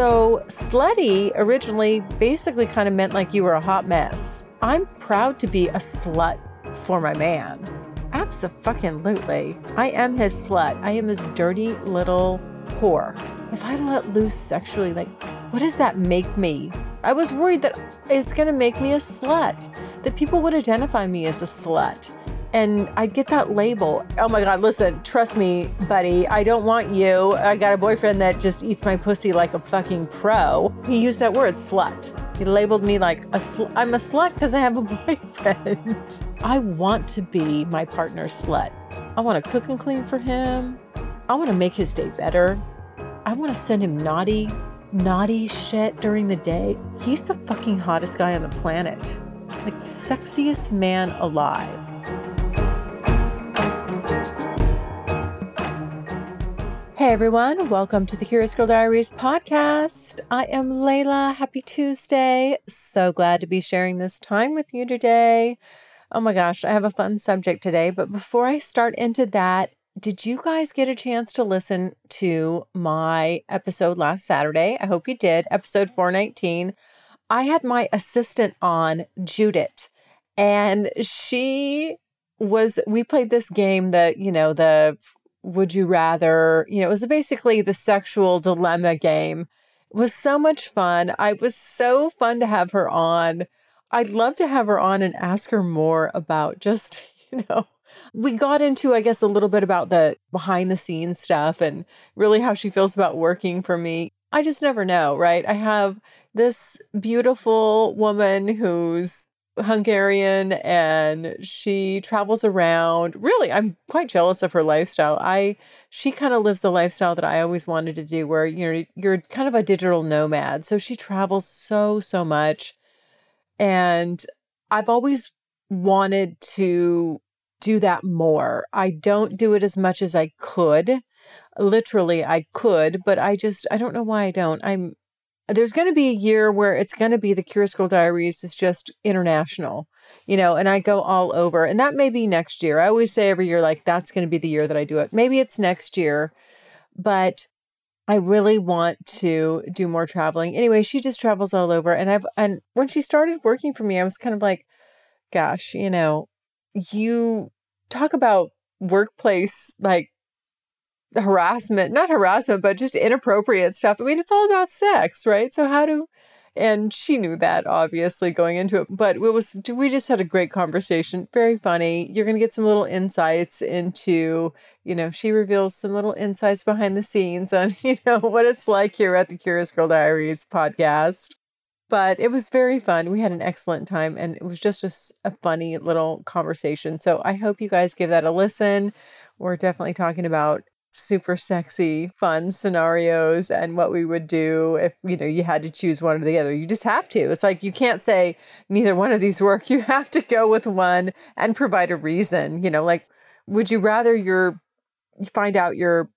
So, slutty originally basically kind of meant like you were a hot mess. I'm proud to be a slut for my man. Absolutely. I am his slut. I am his dirty little whore. If I let loose sexually, like, what does that make me? I was worried that it's going to make me a slut, that people would identify me as a slut and I'd get that label. Oh my God, listen, trust me, buddy, I don't want you. I got a boyfriend that just eats my pussy like a fucking pro. He used that word, slut. He labeled me like a sl- I'm a slut because I have a boyfriend. I want to be my partner's slut. I want to cook and clean for him. I want to make his day better. I want to send him naughty, naughty shit during the day. He's the fucking hottest guy on the planet. Like, sexiest man alive. Hey everyone, welcome to the Curious Girl Diaries podcast. I am Layla. Happy Tuesday. So glad to be sharing this time with you today. Oh my gosh, I have a fun subject today, but before I start into that, did you guys get a chance to listen to my episode last Saturday? I hope you did, episode 419. I had my assistant on, Judith, and she was we played this game that, you know, the would you rather, you know, it was basically the sexual dilemma game. It was so much fun. I was so fun to have her on. I'd love to have her on and ask her more about just, you know, we got into, I guess, a little bit about the behind the scenes stuff and really how she feels about working for me. I just never know, right? I have this beautiful woman who's Hungarian and she travels around. Really, I'm quite jealous of her lifestyle. I she kind of lives the lifestyle that I always wanted to do where you know you're kind of a digital nomad. So she travels so so much and I've always wanted to do that more. I don't do it as much as I could. Literally I could, but I just I don't know why I don't. I'm there's going to be a year where it's going to be the Curious Girl Diaries is just international, you know, and I go all over. And that may be next year. I always say every year, like, that's going to be the year that I do it. Maybe it's next year, but I really want to do more traveling. Anyway, she just travels all over. And I've, and when she started working for me, I was kind of like, gosh, you know, you talk about workplace like harassment, not harassment, but just inappropriate stuff. I mean, it's all about sex, right? So how do and she knew that obviously going into it, but it was we just had a great conversation, very funny. You're going to get some little insights into, you know, she reveals some little insights behind the scenes on, you know, what it's like here at the Curious Girl Diaries podcast. But it was very fun. We had an excellent time and it was just a, a funny little conversation. So I hope you guys give that a listen. We're definitely talking about super sexy, fun scenarios and what we would do if, you know, you had to choose one or the other. You just have to. It's like you can't say neither one of these work. You have to go with one and provide a reason. You know, like would you rather your find out your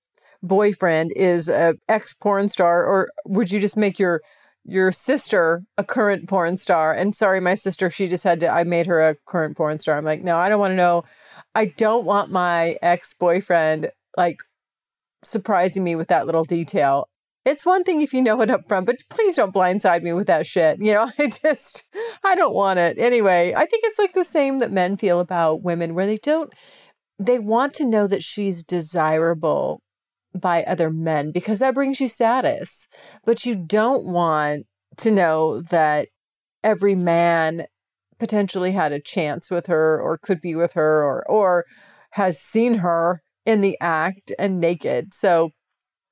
boyfriend is a ex porn star or would you just make your your sister a current porn star and sorry my sister she just had to i made her a current porn star i'm like no i don't want to know i don't want my ex-boyfriend like surprising me with that little detail. It's one thing if you know it up front, but please don't blindside me with that shit. You know, I just, I don't want it. Anyway, I think it's like the same that men feel about women, where they don't, they want to know that she's desirable by other men because that brings you status. But you don't want to know that every man potentially had a chance with her or could be with her or, or has seen her in the act and naked. So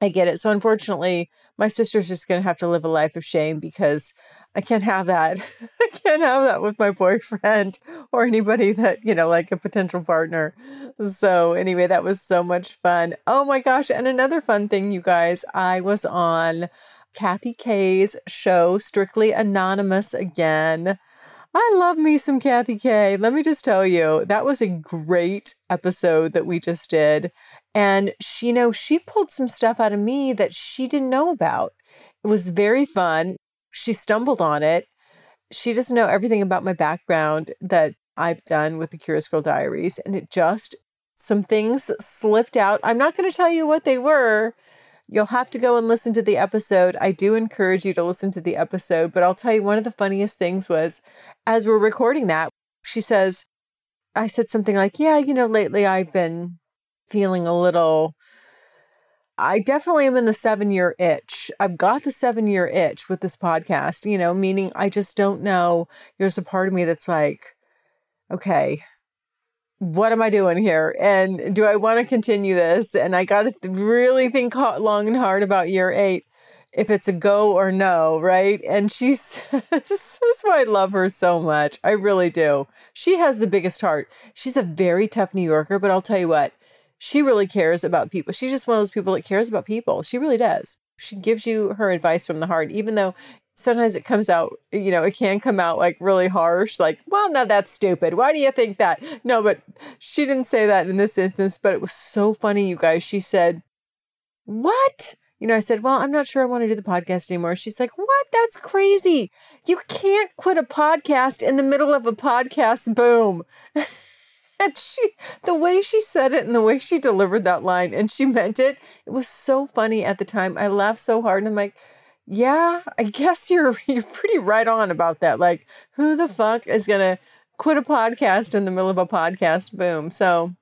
I get it. So unfortunately, my sister's just going to have to live a life of shame because I can't have that. I can't have that with my boyfriend or anybody that, you know, like a potential partner. So, anyway, that was so much fun. Oh my gosh. And another fun thing, you guys, I was on Kathy Kay's show, Strictly Anonymous again. I love me some Kathy Kay. Let me just tell you, that was a great episode that we just did. And she, you know, she pulled some stuff out of me that she didn't know about. It was very fun. She stumbled on it. She doesn't know everything about my background that I've done with the Curious Girl Diaries. And it just, some things slipped out. I'm not going to tell you what they were You'll have to go and listen to the episode. I do encourage you to listen to the episode, but I'll tell you one of the funniest things was as we're recording that, she says, I said something like, Yeah, you know, lately I've been feeling a little. I definitely am in the seven year itch. I've got the seven year itch with this podcast, you know, meaning I just don't know. There's a part of me that's like, okay, what am I doing here? And do I want to continue this? And I got to really think long and hard about year eight if it's a go or no, right? And she says, This is why I love her so much. I really do. She has the biggest heart. She's a very tough New Yorker, but I'll tell you what, she really cares about people. She's just one of those people that cares about people. She really does. She gives you her advice from the heart, even though sometimes it comes out, you know, it can come out like really harsh, like, well, no, that's stupid. Why do you think that? No, but she didn't say that in this instance, but it was so funny, you guys. She said, What? You know, I said, Well, I'm not sure I want to do the podcast anymore. She's like, What? That's crazy. You can't quit a podcast in the middle of a podcast boom. and she, the way she said it and the way she delivered that line and she meant it, it was so funny at the time. I laughed so hard and I'm like, yeah, I guess you're you're pretty right on about that. Like, who the fuck is gonna quit a podcast in the middle of a podcast boom? So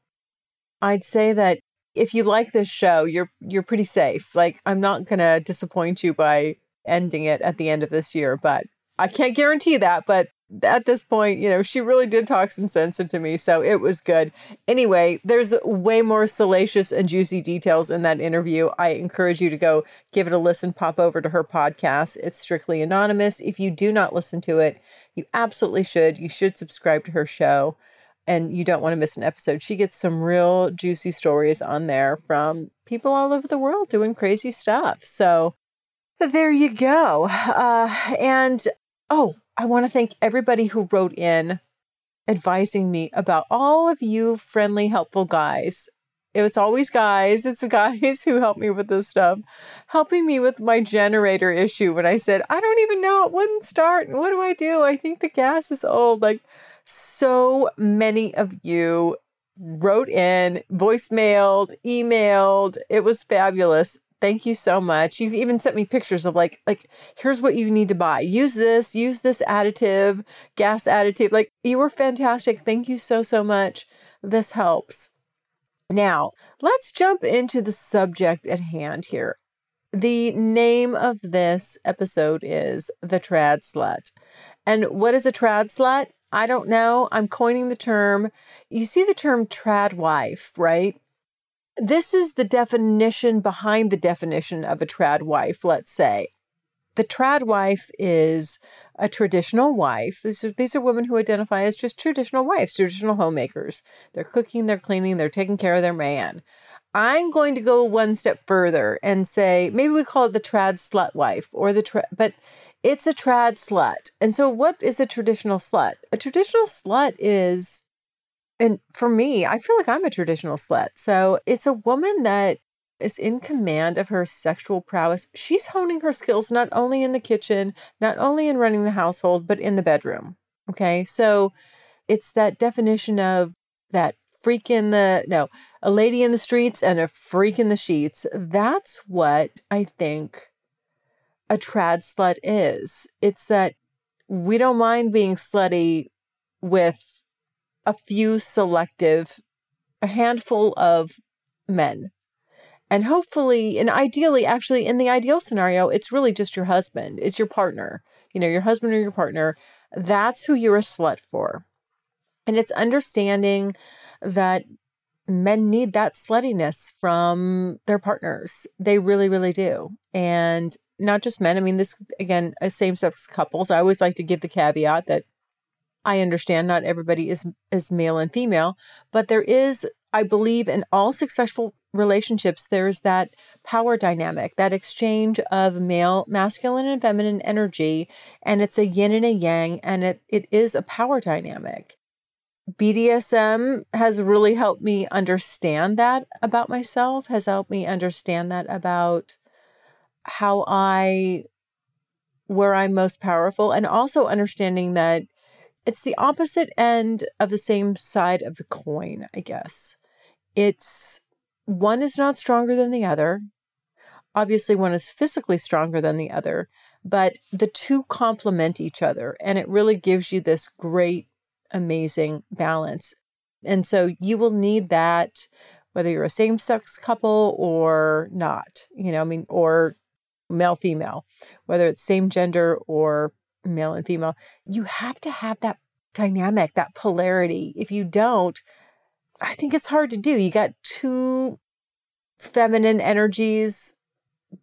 I'd say that if you like this show, you're you're pretty safe. Like, I'm not gonna disappoint you by ending it at the end of this year, but I can't guarantee that, but at this point, you know, she really did talk some sense into me. So it was good. Anyway, there's way more salacious and juicy details in that interview. I encourage you to go give it a listen, pop over to her podcast. It's strictly anonymous. If you do not listen to it, you absolutely should. You should subscribe to her show and you don't want to miss an episode. She gets some real juicy stories on there from people all over the world doing crazy stuff. So there you go. Uh, and oh, I want to thank everybody who wrote in advising me about all of you friendly, helpful guys. It was always guys. It's the guys who helped me with this stuff, helping me with my generator issue when I said, I don't even know, it wouldn't start. What do I do? I think the gas is old. Like, so many of you wrote in, voicemailed, emailed. It was fabulous. Thank you so much. You've even sent me pictures of like like here's what you need to buy. Use this, use this additive, gas additive. Like you were fantastic. Thank you so so much. This helps. Now, let's jump into the subject at hand here. The name of this episode is The Trad Slut. And what is a trad slut? I don't know. I'm coining the term. You see the term trad wife, right? This is the definition behind the definition of a trad wife, let's say. The trad wife is a traditional wife. These are, these are women who identify as just traditional wives, traditional homemakers. They're cooking, they're cleaning, they're taking care of their man. I'm going to go one step further and say maybe we call it the trad slut wife or the trad, but it's a trad slut. And so what is a traditional slut? A traditional slut is and for me, I feel like I'm a traditional slut. So it's a woman that is in command of her sexual prowess. She's honing her skills not only in the kitchen, not only in running the household, but in the bedroom. Okay. So it's that definition of that freak in the, no, a lady in the streets and a freak in the sheets. That's what I think a trad slut is. It's that we don't mind being slutty with a few selective, a handful of men. And hopefully, and ideally, actually, in the ideal scenario, it's really just your husband, it's your partner, you know, your husband or your partner. That's who you're a slut for. And it's understanding that men need that sluttiness from their partners. They really, really do. And not just men. I mean, this again, uh, same sex couples. I always like to give the caveat that I understand not everybody is is male and female, but there is, I believe, in all successful relationships, there's that power dynamic, that exchange of male, masculine, and feminine energy, and it's a yin and a yang, and it it is a power dynamic. BDSM has really helped me understand that about myself, has helped me understand that about how I, where I'm most powerful, and also understanding that it's the opposite end of the same side of the coin, I guess. It's one is not stronger than the other. Obviously, one is physically stronger than the other, but the two complement each other, and it really gives you this great amazing balance. And so you will need that whether you're a same sex couple or not, you know, I mean, or male female, whether it's same gender or male and female, you have to have that dynamic, that polarity. If you don't, I think it's hard to do. You got two feminine energies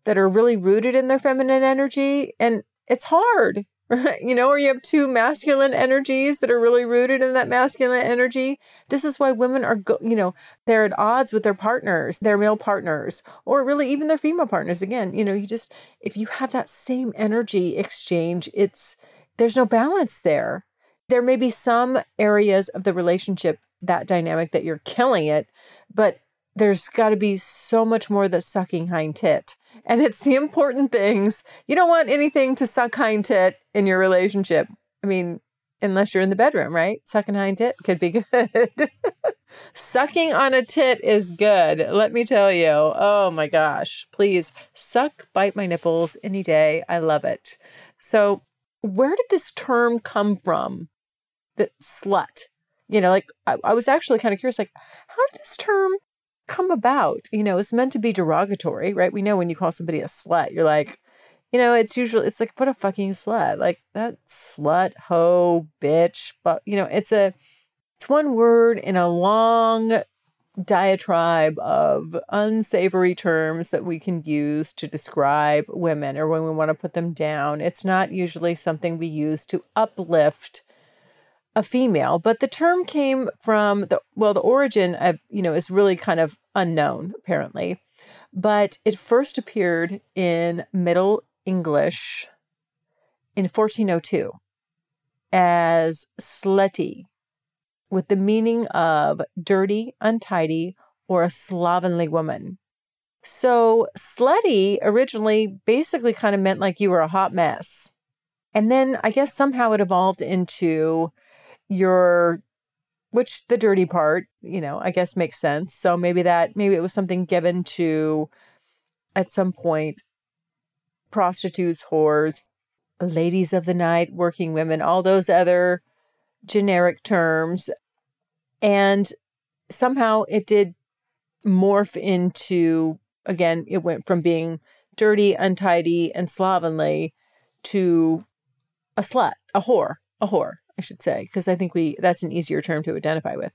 that are really rooted in their feminine energy, and it's hard. you know, or you have two masculine energies that are really rooted in that masculine energy. This is why women are, go- you know, they're at odds with their partners, their male partners, or really even their female partners. Again, you know, you just, if you have that same energy exchange, it's, there's no balance there. There may be some areas of the relationship, that dynamic that you're killing it, but there's got to be so much more that's sucking hind tit. And it's the important things. You don't want anything to suck hind tit in your relationship. I mean, unless you're in the bedroom, right? Sucking hind tit could be good. Sucking on a tit is good. Let me tell you. Oh my gosh. Please suck, bite my nipples any day. I love it. So, where did this term come from? The slut. You know, like I, I was actually kind of curious, like, how did this term come about? You know, it's meant to be derogatory, right? We know when you call somebody a slut, you're like, you know, it's usually it's like what a fucking slut, like that slut, hoe, bitch, but you know, it's a it's one word in a long diatribe of unsavory terms that we can use to describe women or when we want to put them down. It's not usually something we use to uplift a female, but the term came from the well, the origin of you know is really kind of unknown apparently, but it first appeared in Middle English in 1402 as slutty, with the meaning of dirty, untidy, or a slovenly woman. So, slutty originally basically kind of meant like you were a hot mess. And then I guess somehow it evolved into your which the dirty part, you know, I guess makes sense. So maybe that maybe it was something given to at some point prostitutes, whores, ladies of the night, working women, all those other generic terms. And somehow it did morph into again, it went from being dirty, untidy, and slovenly to a slut, a whore, a whore. I should say, because I think we that's an easier term to identify with.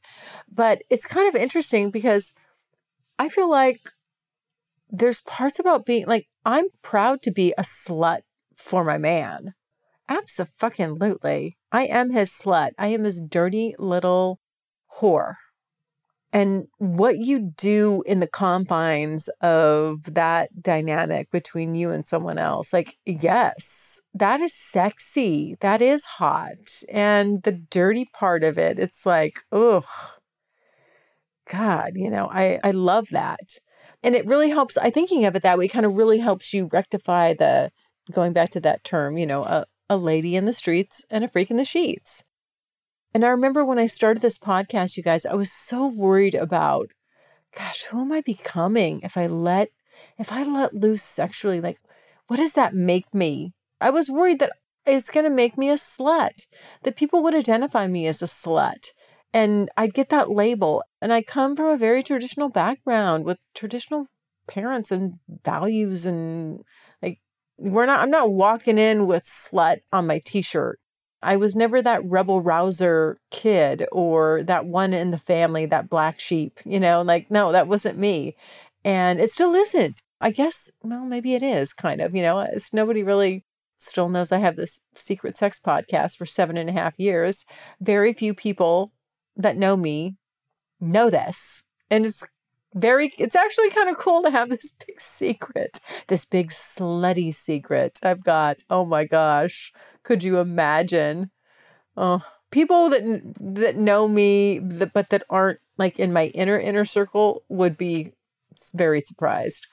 But it's kind of interesting because I feel like there's parts about being like I'm proud to be a slut for my man. Absolutely. I am his slut. I am his dirty little whore and what you do in the confines of that dynamic between you and someone else like yes that is sexy that is hot and the dirty part of it it's like ugh. God you know i i love that. And it really helps i thinking of it that way kind of really helps you rectify the going back to that term you know a, a lady in the streets and a freak in the sheets and I remember when I started this podcast, you guys, I was so worried about, gosh, who am I becoming if I let if I let loose sexually? Like, what does that make me? I was worried that it's going to make me a slut, that people would identify me as a slut. And I'd get that label. And I come from a very traditional background with traditional parents and values and like we're not I'm not walking in with slut on my t-shirt I was never that rebel rouser kid or that one in the family, that black sheep, you know, like, no, that wasn't me. And it still isn't. I guess, well, maybe it is kind of, you know, it's nobody really still knows I have this secret sex podcast for seven and a half years. Very few people that know me know this. And it's very, it's actually kind of cool to have this big secret, this big slutty secret I've got. Oh my gosh. Could you imagine? Oh, people that that know me, but that aren't like in my inner inner circle would be very surprised.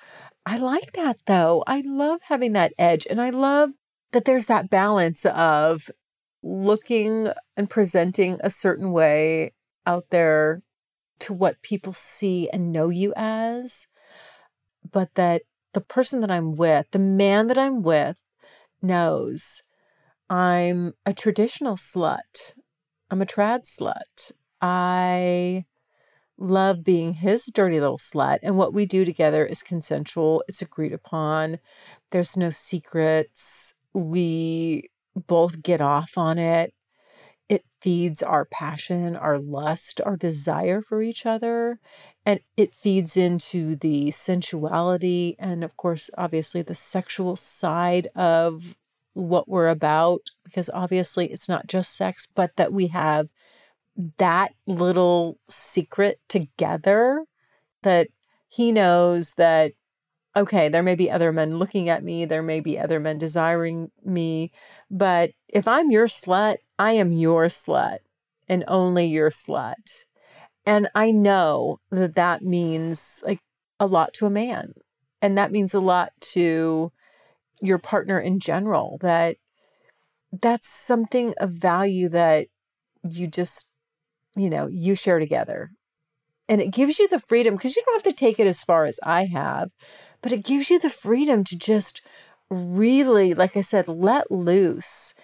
I like that though. I love having that edge, and I love that there's that balance of looking and presenting a certain way out there to what people see and know you as, but that the person that I'm with, the man that I'm with, knows I'm a traditional slut. I'm a trad slut. I love being his dirty little slut. And what we do together is consensual, it's agreed upon. There's no secrets. We both get off on it. Feeds our passion, our lust, our desire for each other. And it feeds into the sensuality and, of course, obviously the sexual side of what we're about. Because obviously it's not just sex, but that we have that little secret together that he knows that okay, there may be other men looking at me, there may be other men desiring me, but if I'm your slut, I am your slut and only your slut. And I know that that means like a lot to a man. And that means a lot to your partner in general that that's something of value that you just you know you share together and it gives you the freedom because you don't have to take it as far as I have but it gives you the freedom to just really, like I said, let loose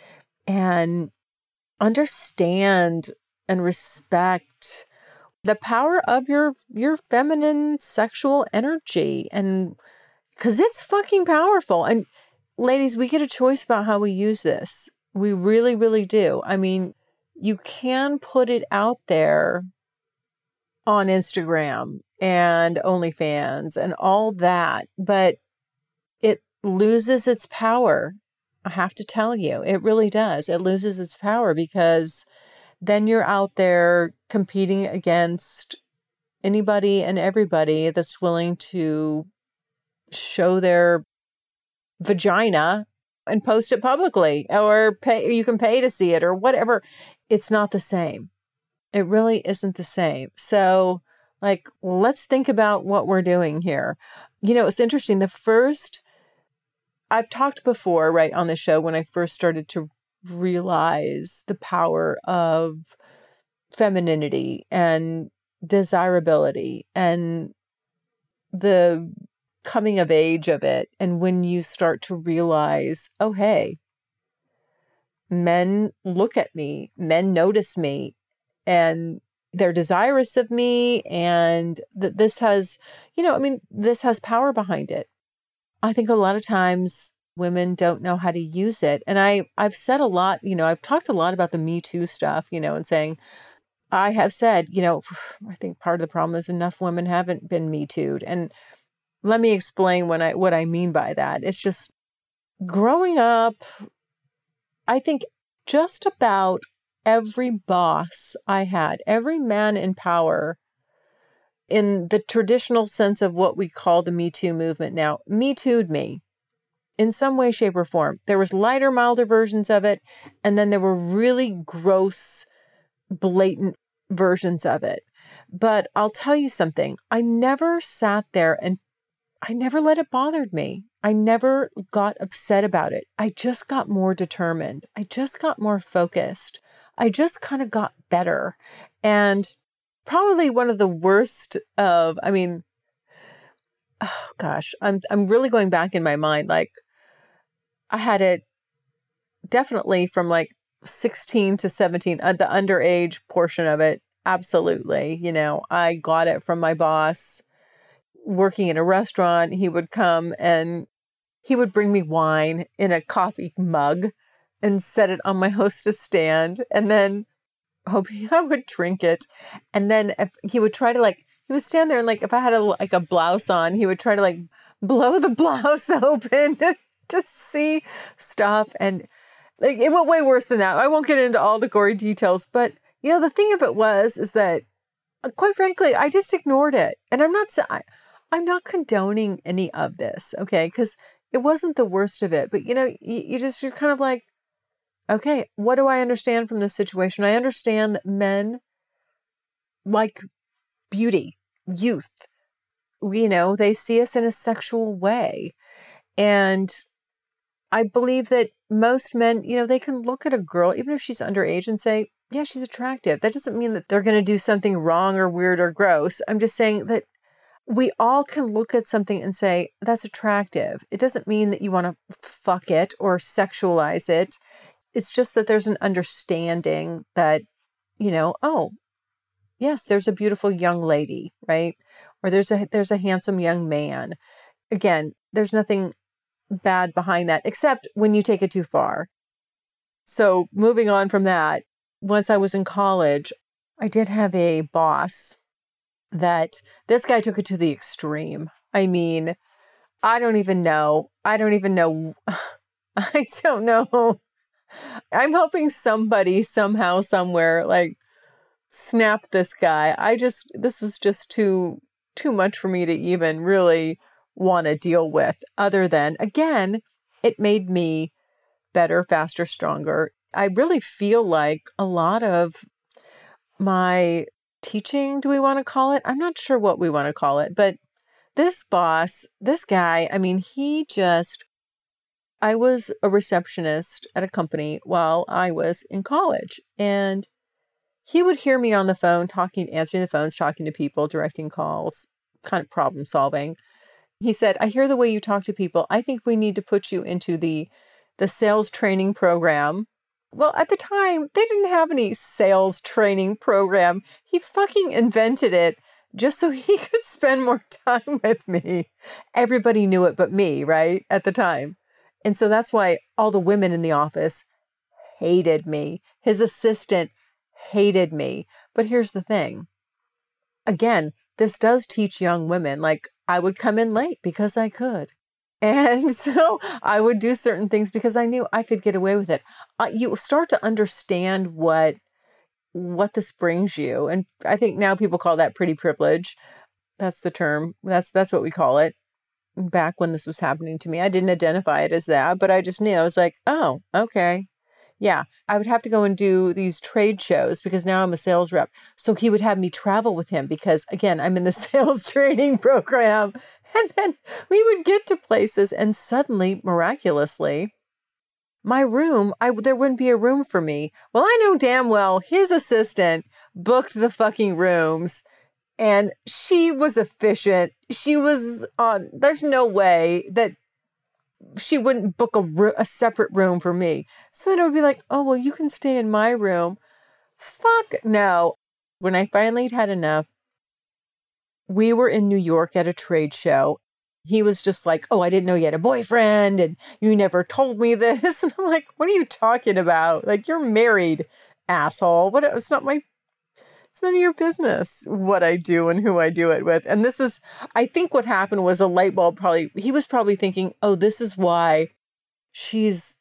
and understand and respect the power of your your feminine sexual energy and cuz it's fucking powerful. And ladies we get a choice about how we use this. We really really do. I mean you can put it out there on Instagram and OnlyFans and all that, but it loses its power. I have to tell you, it really does. It loses its power because then you're out there competing against anybody and everybody that's willing to show their vagina and post it publicly or pay you can pay to see it or whatever it's not the same it really isn't the same. So, like, let's think about what we're doing here. You know, it's interesting. The first, I've talked before, right, on the show when I first started to realize the power of femininity and desirability and the coming of age of it. And when you start to realize, oh, hey, men look at me, men notice me, and they're desirous of me and that this has you know i mean this has power behind it i think a lot of times women don't know how to use it and i i've said a lot you know i've talked a lot about the me too stuff you know and saying i have said you know i think part of the problem is enough women haven't been me too'd and let me explain what i what i mean by that. It's just growing up i think just about every boss I had, every man in power, in the traditional sense of what we call the Me Too movement now, Me Too'd me in some way, shape, or form. There was lighter, milder versions of it, and then there were really gross, blatant versions of it. But I'll tell you something. I never sat there and I never let it bother me. I never got upset about it. I just got more determined. I just got more focused. I just kind of got better. And probably one of the worst of, I mean, oh gosh, I'm I'm really going back in my mind. Like I had it definitely from like 16 to 17, uh, the underage portion of it. Absolutely. You know, I got it from my boss working in a restaurant. He would come and he would bring me wine in a coffee mug and set it on my hostess stand and then hoping I would drink it. And then he would try to like, he would stand there and like, if I had a, like a blouse on, he would try to like blow the blouse open to see stuff. And like, it went way worse than that. I won't get into all the gory details, but you know, the thing of it was, is that quite frankly, I just ignored it. And I'm not, I, I'm not condoning any of this. Okay. Cause it wasn't the worst of it, but you know, you, you just, you're kind of like, okay, what do I understand from this situation? I understand that men like beauty, youth. You know, they see us in a sexual way. And I believe that most men, you know, they can look at a girl, even if she's underage, and say, yeah, she's attractive. That doesn't mean that they're going to do something wrong or weird or gross. I'm just saying that we all can look at something and say, that's attractive. It doesn't mean that you want to fuck it or sexualize it. It's just that there's an understanding that, you know, oh, yes, there's a beautiful young lady, right? Or there's a there's a handsome young man. Again, there's nothing bad behind that except when you take it too far. So, moving on from that, once I was in college, I did have a boss that this guy took it to the extreme. I mean, I don't even know. I don't even know. I don't know I'm hoping somebody somehow somewhere like snap this guy. I just this was just too too much for me to even really want to deal with other than again, it made me better, faster, stronger. I really feel like a lot of my teaching, do we want to call it? I'm not sure what we want to call it, but this boss, this guy, I mean, he just I was a receptionist at a company while I was in college. And he would hear me on the phone talking, answering the phones, talking to people, directing calls, kind of problem solving. He said, I hear the way you talk to people. I think we need to put you into the the sales training program. Well, at the time, they didn't have any sales training program. He fucking invented it just so he could spend more time with me. Everybody knew it but me, right? At the time. And so that's why all the women in the office hated me. His assistant hated me. But here's the thing again, this does teach young women like I would come in late because I could. And so I would do certain things because I knew I could get away with it. Uh, you start to understand what what this brings you and I think now people call that pretty privilege. That's the term. That's that's what we call it back when this was happening to me. I didn't identify it as that, but I just knew. I was like, oh, okay. Yeah, I would have to go and do these trade shows because now I'm a sales rep. So he would have me travel with him because, again, I'm in the sales training program. And then we would get to places, and suddenly, miraculously, my room, I there wouldn't be a room for me. Well, I know damn well his assistant booked the fucking rooms and she was efficient. She was on. There's no way that she wouldn't book a, a separate room for me. So then it would be like, oh well, you can stay in my room. Fuck no. When I finally had enough, we were in New York at a trade show. He was just like, Oh, I didn't know you had a boyfriend and you never told me this. And I'm like, What are you talking about? Like, you're married, asshole. What? It's not my it's none of your business what I do and who I do it with. And this is, I think what happened was a light bulb probably, he was probably thinking, oh, this is why she's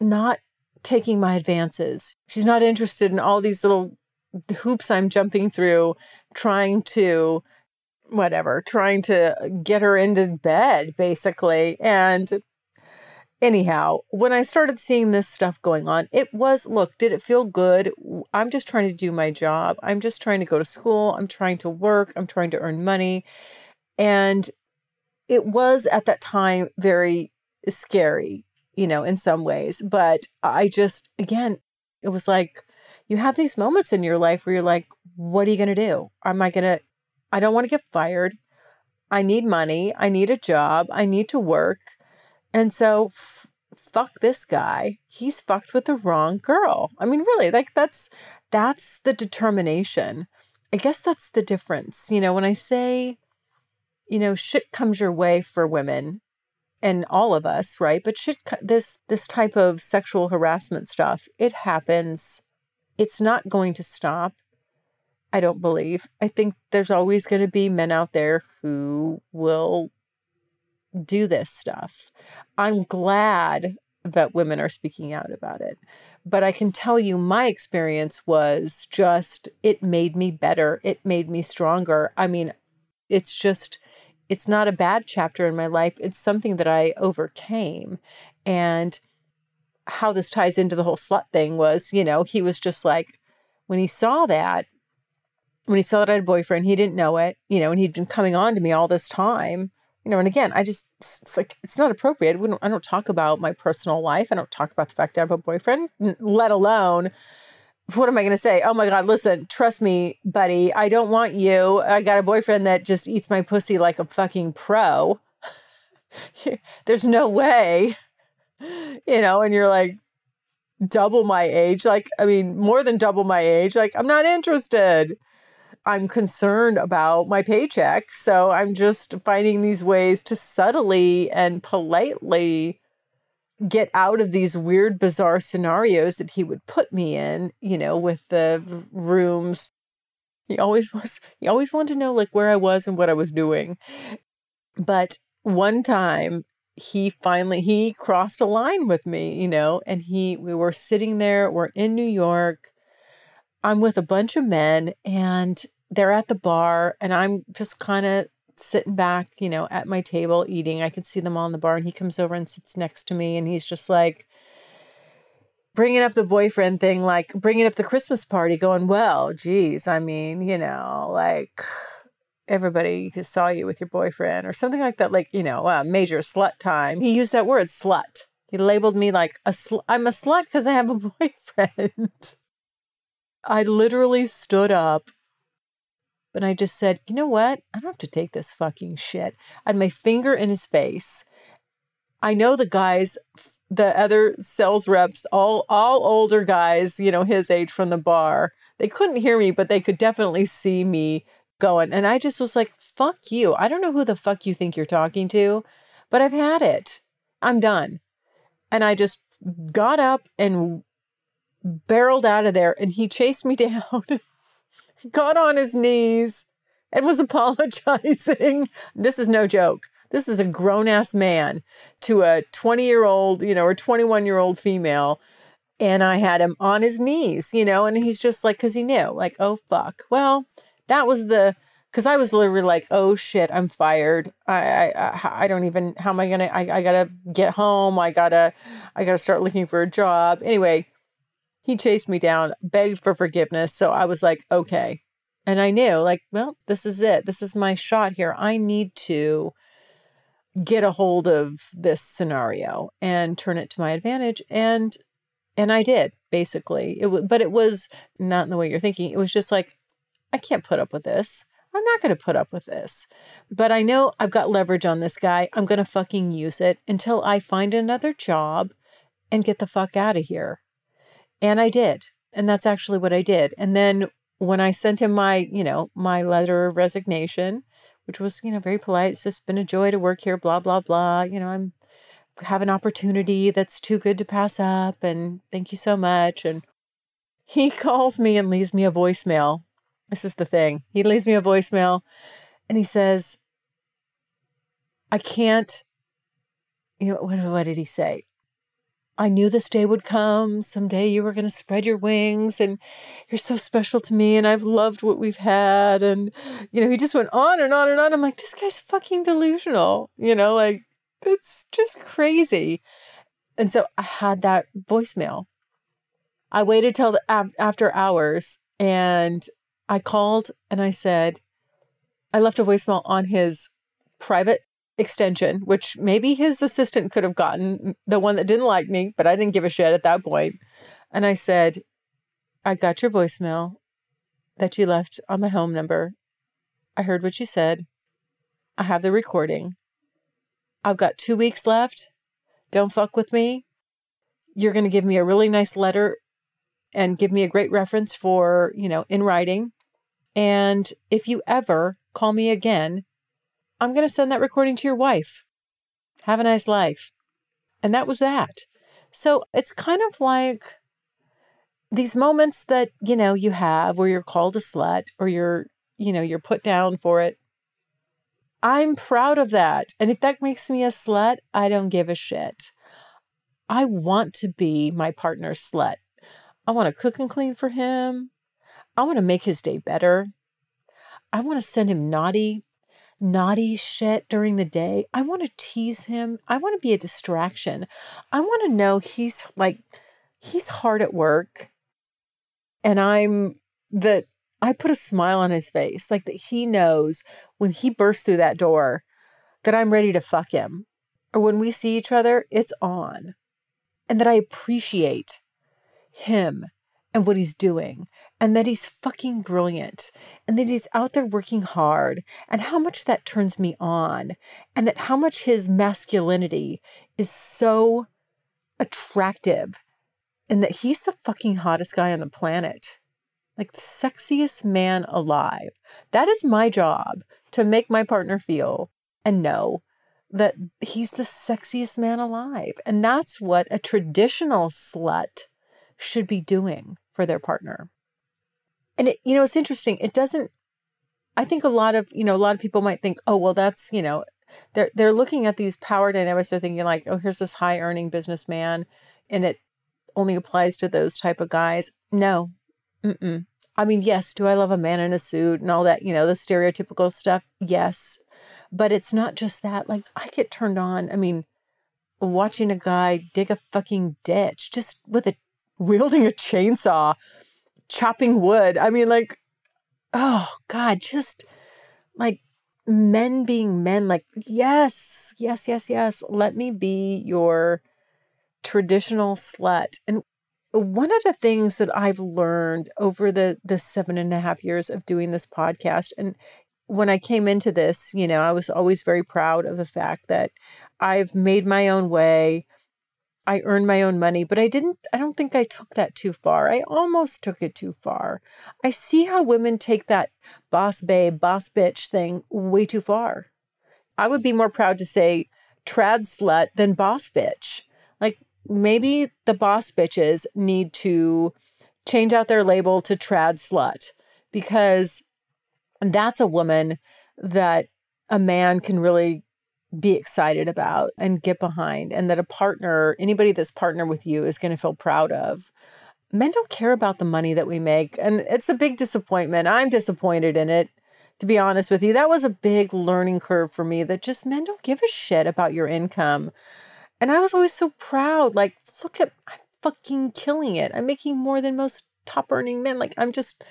not taking my advances. She's not interested in all these little hoops I'm jumping through, trying to, whatever, trying to get her into bed, basically. And anyhow, when I started seeing this stuff going on, it was look, did it feel good? I'm just trying to do my job. I'm just trying to go to school. I'm trying to work. I'm trying to earn money. And it was at that time very scary, you know, in some ways. But I just, again, it was like you have these moments in your life where you're like, what are you going to do? Am I going to, I don't want to get fired. I need money. I need a job. I need to work and so, f- fuck this guy. He's fucked with the wrong girl. I mean, really, like that's that's the determination. I guess that's the difference. You know, when I say, you know, shit comes your way for women, and all of us, right? But shit, this this type of sexual harassment stuff, it happens. It's not going to stop. I don't believe. I think there's always going to be men out there who will do this stuff. I'm glad that women are speaking out about it. But I can tell you my experience was just, it made me better. It made me stronger. I mean, it's just, it's not a bad chapter in my life. It's something that I overcame. And how this ties into the whole slut thing was, you know, he was just like, when he saw that, when he saw that I had a boyfriend, he didn't know it, you know, and he'd been coming on to me all this time you know, and again, I just it's like it's not appropriate. We don't, I don't talk about my personal life. I don't talk about the fact I have a boyfriend, let alone what am I going to say? Oh my God, listen, trust me, buddy. I don't want you. I got a boyfriend that just eats my pussy like a fucking pro. There's no way, you know, and you're like double my age. Like, I mean, more than double my age. Like, I'm not interested. I'm concerned about my paycheck. So I'm just finding these ways to subtly and politely get out of these weird, bizarre scenarios that he would put me in, you know, with the rooms. He always was, he always wanted to know like where I was and what I was doing. But one time he finally he crossed a line with me, you know, and he we were sitting there, we're in New York. I'm with a bunch of men and they're at the bar and I'm just kind of sitting back, you know, at my table eating. I can see them all on the bar and he comes over and sits next to me and he's just like bringing up the boyfriend thing, like bringing up the Christmas party, going, well, geez, I mean, you know, like everybody saw you with your boyfriend or something like that, like, you know, uh, major slut time. He used that word, slut. He labeled me like a sl- I'm a slut because I have a boyfriend. I literally stood up but I just said, you know what? I don't have to take this fucking shit. I had my finger in his face. I know the guys, the other sales reps, all all older guys, you know, his age from the bar. They couldn't hear me, but they could definitely see me going. And I just was like, fuck you. I don't know who the fuck you think you're talking to, but I've had it. I'm done. And I just got up and barreled out of there and he chased me down got on his knees and was apologizing. this is no joke. This is a grown ass man to a 20 year old, you know, or 21 year old female. And I had him on his knees, you know, and he's just like, because he knew, like, oh, fuck. Well, that was the, because I was literally like, oh shit, I'm fired. I, I, I don't even, how am I going to, I gotta get home. I gotta, I gotta start looking for a job. Anyway, he chased me down, begged for forgiveness. So I was like, okay. And I knew, like, well, this is it. This is my shot here. I need to get a hold of this scenario and turn it to my advantage. And and I did basically. It w- but it was not in the way you're thinking. It was just like, I can't put up with this. I'm not going to put up with this. But I know I've got leverage on this guy. I'm going to fucking use it until I find another job and get the fuck out of here. And I did. And that's actually what I did. And then when I sent him my, you know, my letter of resignation, which was, you know, very polite, it's just been a joy to work here, blah, blah, blah. You know, I'm have an opportunity that's too good to pass up. And thank you so much. And he calls me and leaves me a voicemail. This is the thing. He leaves me a voicemail and he says, I can't, you know, what, what did he say? I knew this day would come. Someday you were going to spread your wings and you're so special to me and I've loved what we've had. And, you know, he just went on and on and on. I'm like, this guy's fucking delusional. You know, like, it's just crazy. And so I had that voicemail. I waited till the, after hours and I called and I said, I left a voicemail on his private extension, which maybe his assistant could have gotten, the one that didn't like me, but I didn't give a shit at that point. And I said, I got your voicemail that you left on my home number. I heard what you said. I have the recording. I've got two weeks left. Don't fuck with me. You're going to give me a really nice letter and give me a great reference for, you know, in writing. And if you ever call me again, I'm going to send that recording to your wife. have a nice life. And that was that. So it's kind of like these moments that, you know, you have where you're called a slut or you're, you know, you're put down for it. I'm proud of that. And if that makes me a slut, I don't give a shit. I want to be my partner's slut. I want to cook and clean for him. I want to make his day better. I want to send him naughty, naughty shit during the day. I want to tease him. I want to be a distraction. I want to know he's like, he's hard at work and I'm that I put a smile on his face, like that he knows when he bursts through that door that I'm ready to fuck him. Or when we see each other, it's on. And that I appreciate him and what he's doing and that he's fucking brilliant and that he's out there working hard and how much that turns me on and that how much his masculinity is so attractive and that he's the fucking hottest guy on the planet. Like sexiest man alive. That is my job to make my partner feel and know that he's the sexiest man alive. And that's what a traditional slut should be doing for their partner. And it, you know, it's interesting. It doesn't I think a lot of, you know, a lot of people might think, "Oh, well that's, you know, they're they're looking at these power dynamics they're thinking like, "Oh, here's this high earning businessman and it only applies to those type of guys." No. Mm-mm. I mean, yes, do I love a man in a suit and all that, you know, the stereotypical stuff? Yes. But it's not just that. Like I get turned on. I mean, watching a guy dig a fucking ditch just with a wielding a chainsaw, chopping wood. I mean, like, oh God, just like men being men, like, yes, yes, yes, yes. Let me be your traditional slut. And one of the things that I've learned over the the seven and a half years of doing this podcast, and when I came into this, you know, I was always very proud of the fact that I've made my own way. I earned my own money, but I didn't, I don't think I took that too far. I almost took it too far. I see how women take that boss babe, boss bitch thing way too far. I would be more proud to say trad slut than boss bitch. Like maybe the boss bitches need to change out their label to trad slut because that's a woman that a man can really be excited about and get behind, and that a partner, anybody that's partner with you, is going to feel proud of. Men don't care about the money that we make, and it's a big disappointment. I'm disappointed in it, to be honest with you. That was a big learning curve for me that just men don't give a shit about your income. And I was always so proud. Like, look at, I'm fucking killing it. I'm making more than most top earning men. Like, I'm just,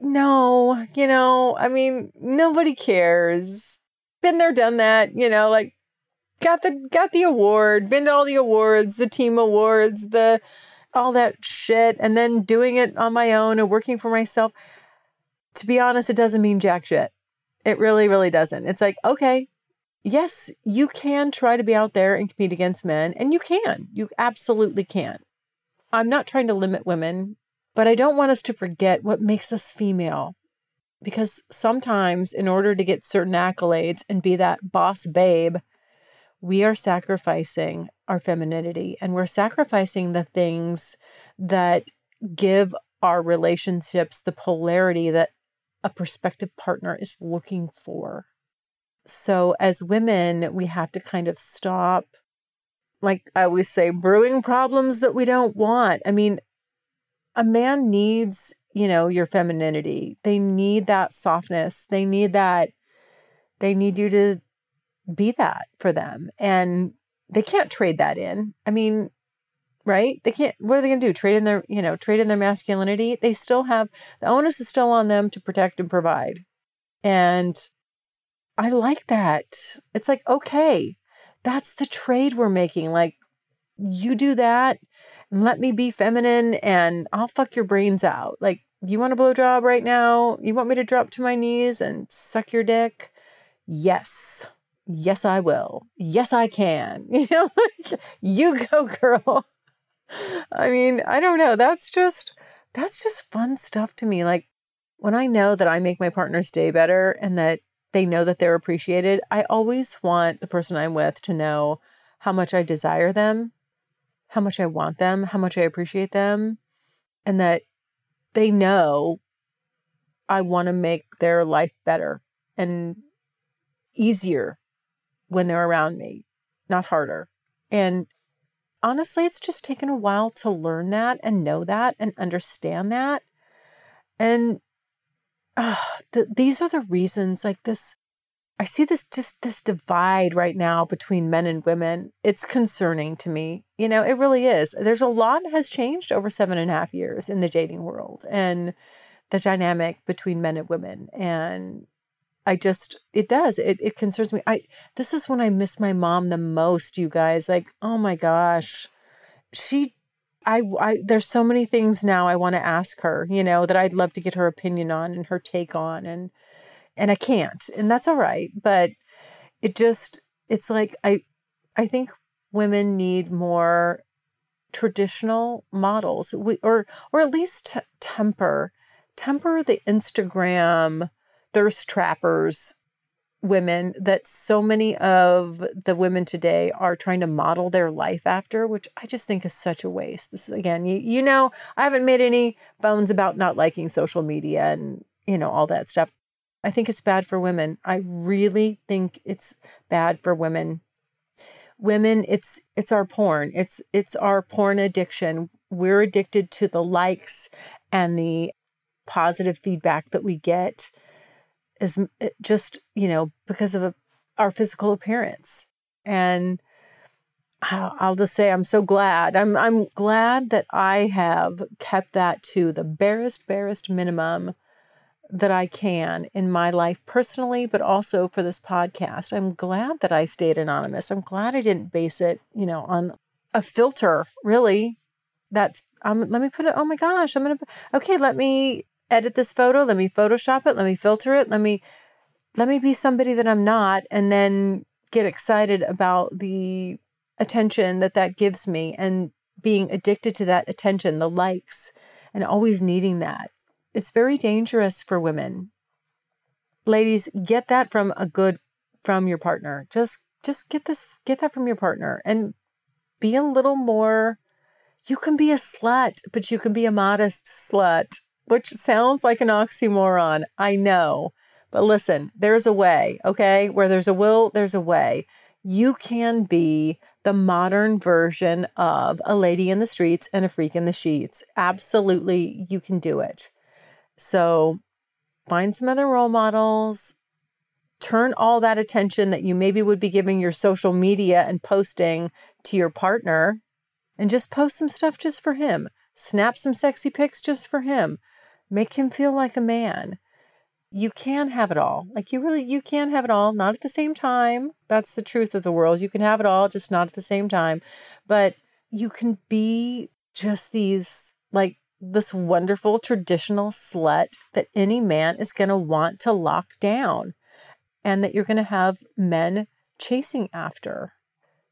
no, you know, I mean, nobody cares been there, done that, you know, like got the got the award, been to all the awards, the team awards, the all that shit, and then doing it on my own and working for myself. To be honest, it doesn't mean jack shit. It really, really doesn't. It's like, okay, yes, you can try to be out there and compete against men, and you can. You absolutely can. I'm not trying to limit women, but I don't want us to forget what makes us female because sometimes in order to get certain accolades and be that boss babe we are sacrificing our femininity and we're sacrificing the things that give our relationships the polarity that a prospective partner is looking for. So as women we have to kind of stop like i always say brewing problems that we don't want. I mean a man needs you know, your femininity. They need that softness. They need that, they need you to be that for them. And they can't trade that in. I mean, right? They can't, what are they going to do? Trade in their, you know, trade in their masculinity? They still have, the onus is still on them to protect and provide. And I like that. It's like, okay, that's the trade we're making. Like, you do that let me be feminine and I'll fuck your brains out. Like, you want a blowjob right now? You want me to drop to my knees and suck your dick? Yes. Yes, I will. Yes, I can. You know, you go, girl. I mean, I don't know. That's just that's just fun stuff to me. Like when I know that I make my partner's day better and that they know that they're appreciated, I always want the person I'm with to know how much I desire them, how much I want them, how much I appreciate them, and that they know I want to make their life better and easier when they're around me, not harder. And honestly, it's just taken a while to learn that and know that and understand that. And uh, th- these are the reasons like this I see this just this divide right now between men and women. It's concerning to me. You know, it really is. There's a lot has changed over seven and a half years in the dating world and the dynamic between men and women. And I just it does. It it concerns me. I this is when I miss my mom the most, you guys. Like, oh my gosh. She I, I there's so many things now I want to ask her, you know, that I'd love to get her opinion on and her take on and and I can't. And that's all right, but it just it's like I I think women need more traditional models. We or or at least temper temper the Instagram thirst trappers women that so many of the women today are trying to model their life after, which I just think is such a waste. This is again, you, you know, I haven't made any bones about not liking social media and, you know, all that stuff. I think it's bad for women. I really think it's bad for women. Women, it's it's our porn. It's it's our porn addiction. We're addicted to the likes and the positive feedback that we get is eh, just, you know, because of a, our physical appearance. And I'll just say I'm so glad. I'm I'm glad that I have kept that to the barest barest minimum that I can in my life personally, but also for this podcast. I'm glad that I stayed anonymous. I'm glad I didn't base it, you know, on a filter, really. That um, let me put it. Oh my gosh, I'm gonna. Okay, let me edit this photo, let me Photoshop it, let me filter it, let me let me be somebody that I'm not, and then get excited about the attention that that gives me and being addicted to that attention, the likes, and always needing that. It's very dangerous for women. Ladies, get that from a good from your partner. Just just get this get that from your partner and be a little more you can be a slut, but you can be a modest slut which sounds like an oxymoron. I know. But listen, there's a way, okay? Where there's a will, there's a way. You can be the modern version of a lady in the streets and a freak in the sheets. Absolutely, you can do it. So find some other role models. Turn all that attention that you maybe would be giving your social media and posting to your partner and just post some stuff just for him. Snap some sexy pics just for him make him feel like a man. You can have it all. Like you really you can have it all, not at the same time. That's the truth of the world. You can have it all, just not at the same time. But you can be just these like this wonderful traditional slut that any man is going to want to lock down and that you're going to have men chasing after.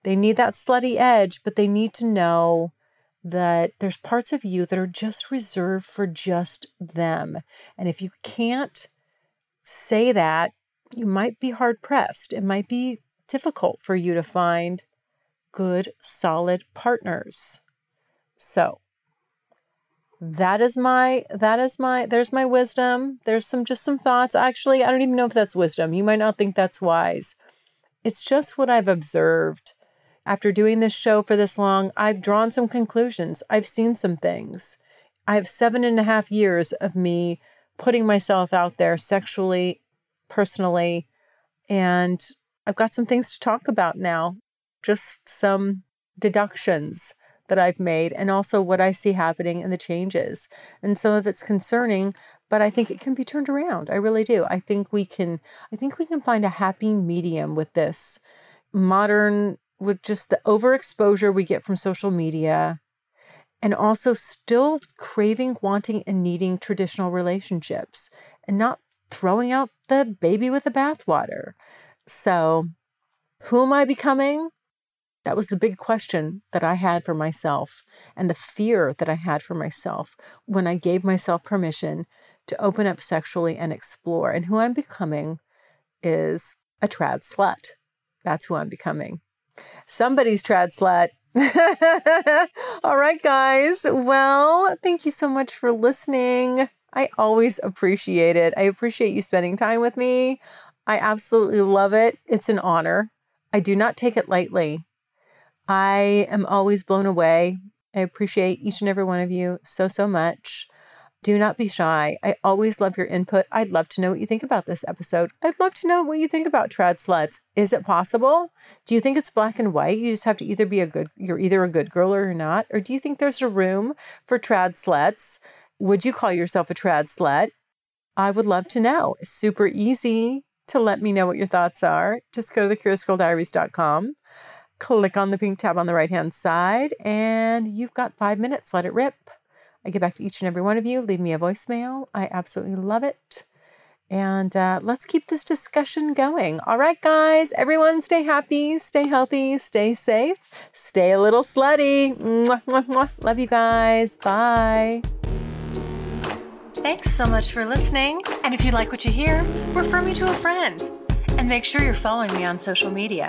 They need that slutty edge, but they need to know that there's parts of you that are just reserved for just them. And if you can't say that, you might be hard pressed. It might be difficult for you to find good, solid partners. So, that is my that is my there's my wisdom there's some just some thoughts actually i don't even know if that's wisdom you might not think that's wise it's just what i've observed after doing this show for this long, I've drawn some conclusions. I've seen some things. I have seven and a half years of me putting myself out there sexually, personally, and I've got some things to talk about now. Just some deductions that I've made, and also what I see happening and the changes. And some of it's concerning, but I think it can be turned around. I really do. I think we can. I think we can find a happy medium with this modern with just the overexposure we get from social media and also still craving, wanting, and needing traditional relationships and not throwing out the baby with the bathwater. So, who am I becoming? That was the big question that I had for myself and the fear that I had for myself when I gave myself permission to open up sexually and explore. And who I'm becoming is a trad slut. That's who I'm becoming. Somebody's trad slut. All right, guys. Well, thank you so much for listening. I always appreciate it. I appreciate you spending time with me. I absolutely love it. It's an honor. I do not take it lightly. I am always blown away. I appreciate each and every one of you so, so much. Do not be shy. I always love your input. I'd love to know what you think about this episode. I'd love to know what you think about trad sluts. Is it possible? Do you think it's black and white? You just have to either be a good, you're either a good girl or you're not? Or do you think there's a room for trad sluts? Would you call yourself a trad slut? I would love to know. It's super easy to let me know what your thoughts are. Just go to thecuriousgirldiaries.com, click on the pink tab on the right hand side, and you've got five minutes. Let it rip. I get back to each and every one of you. Leave me a voicemail. I absolutely love it. And uh, let's keep this discussion going. All right, guys, everyone stay happy, stay healthy, stay safe, stay a little slutty. Mwah, mwah, mwah. Love you guys. Bye. Thanks so much for listening. And if you like what you hear, refer me to a friend. And make sure you're following me on social media.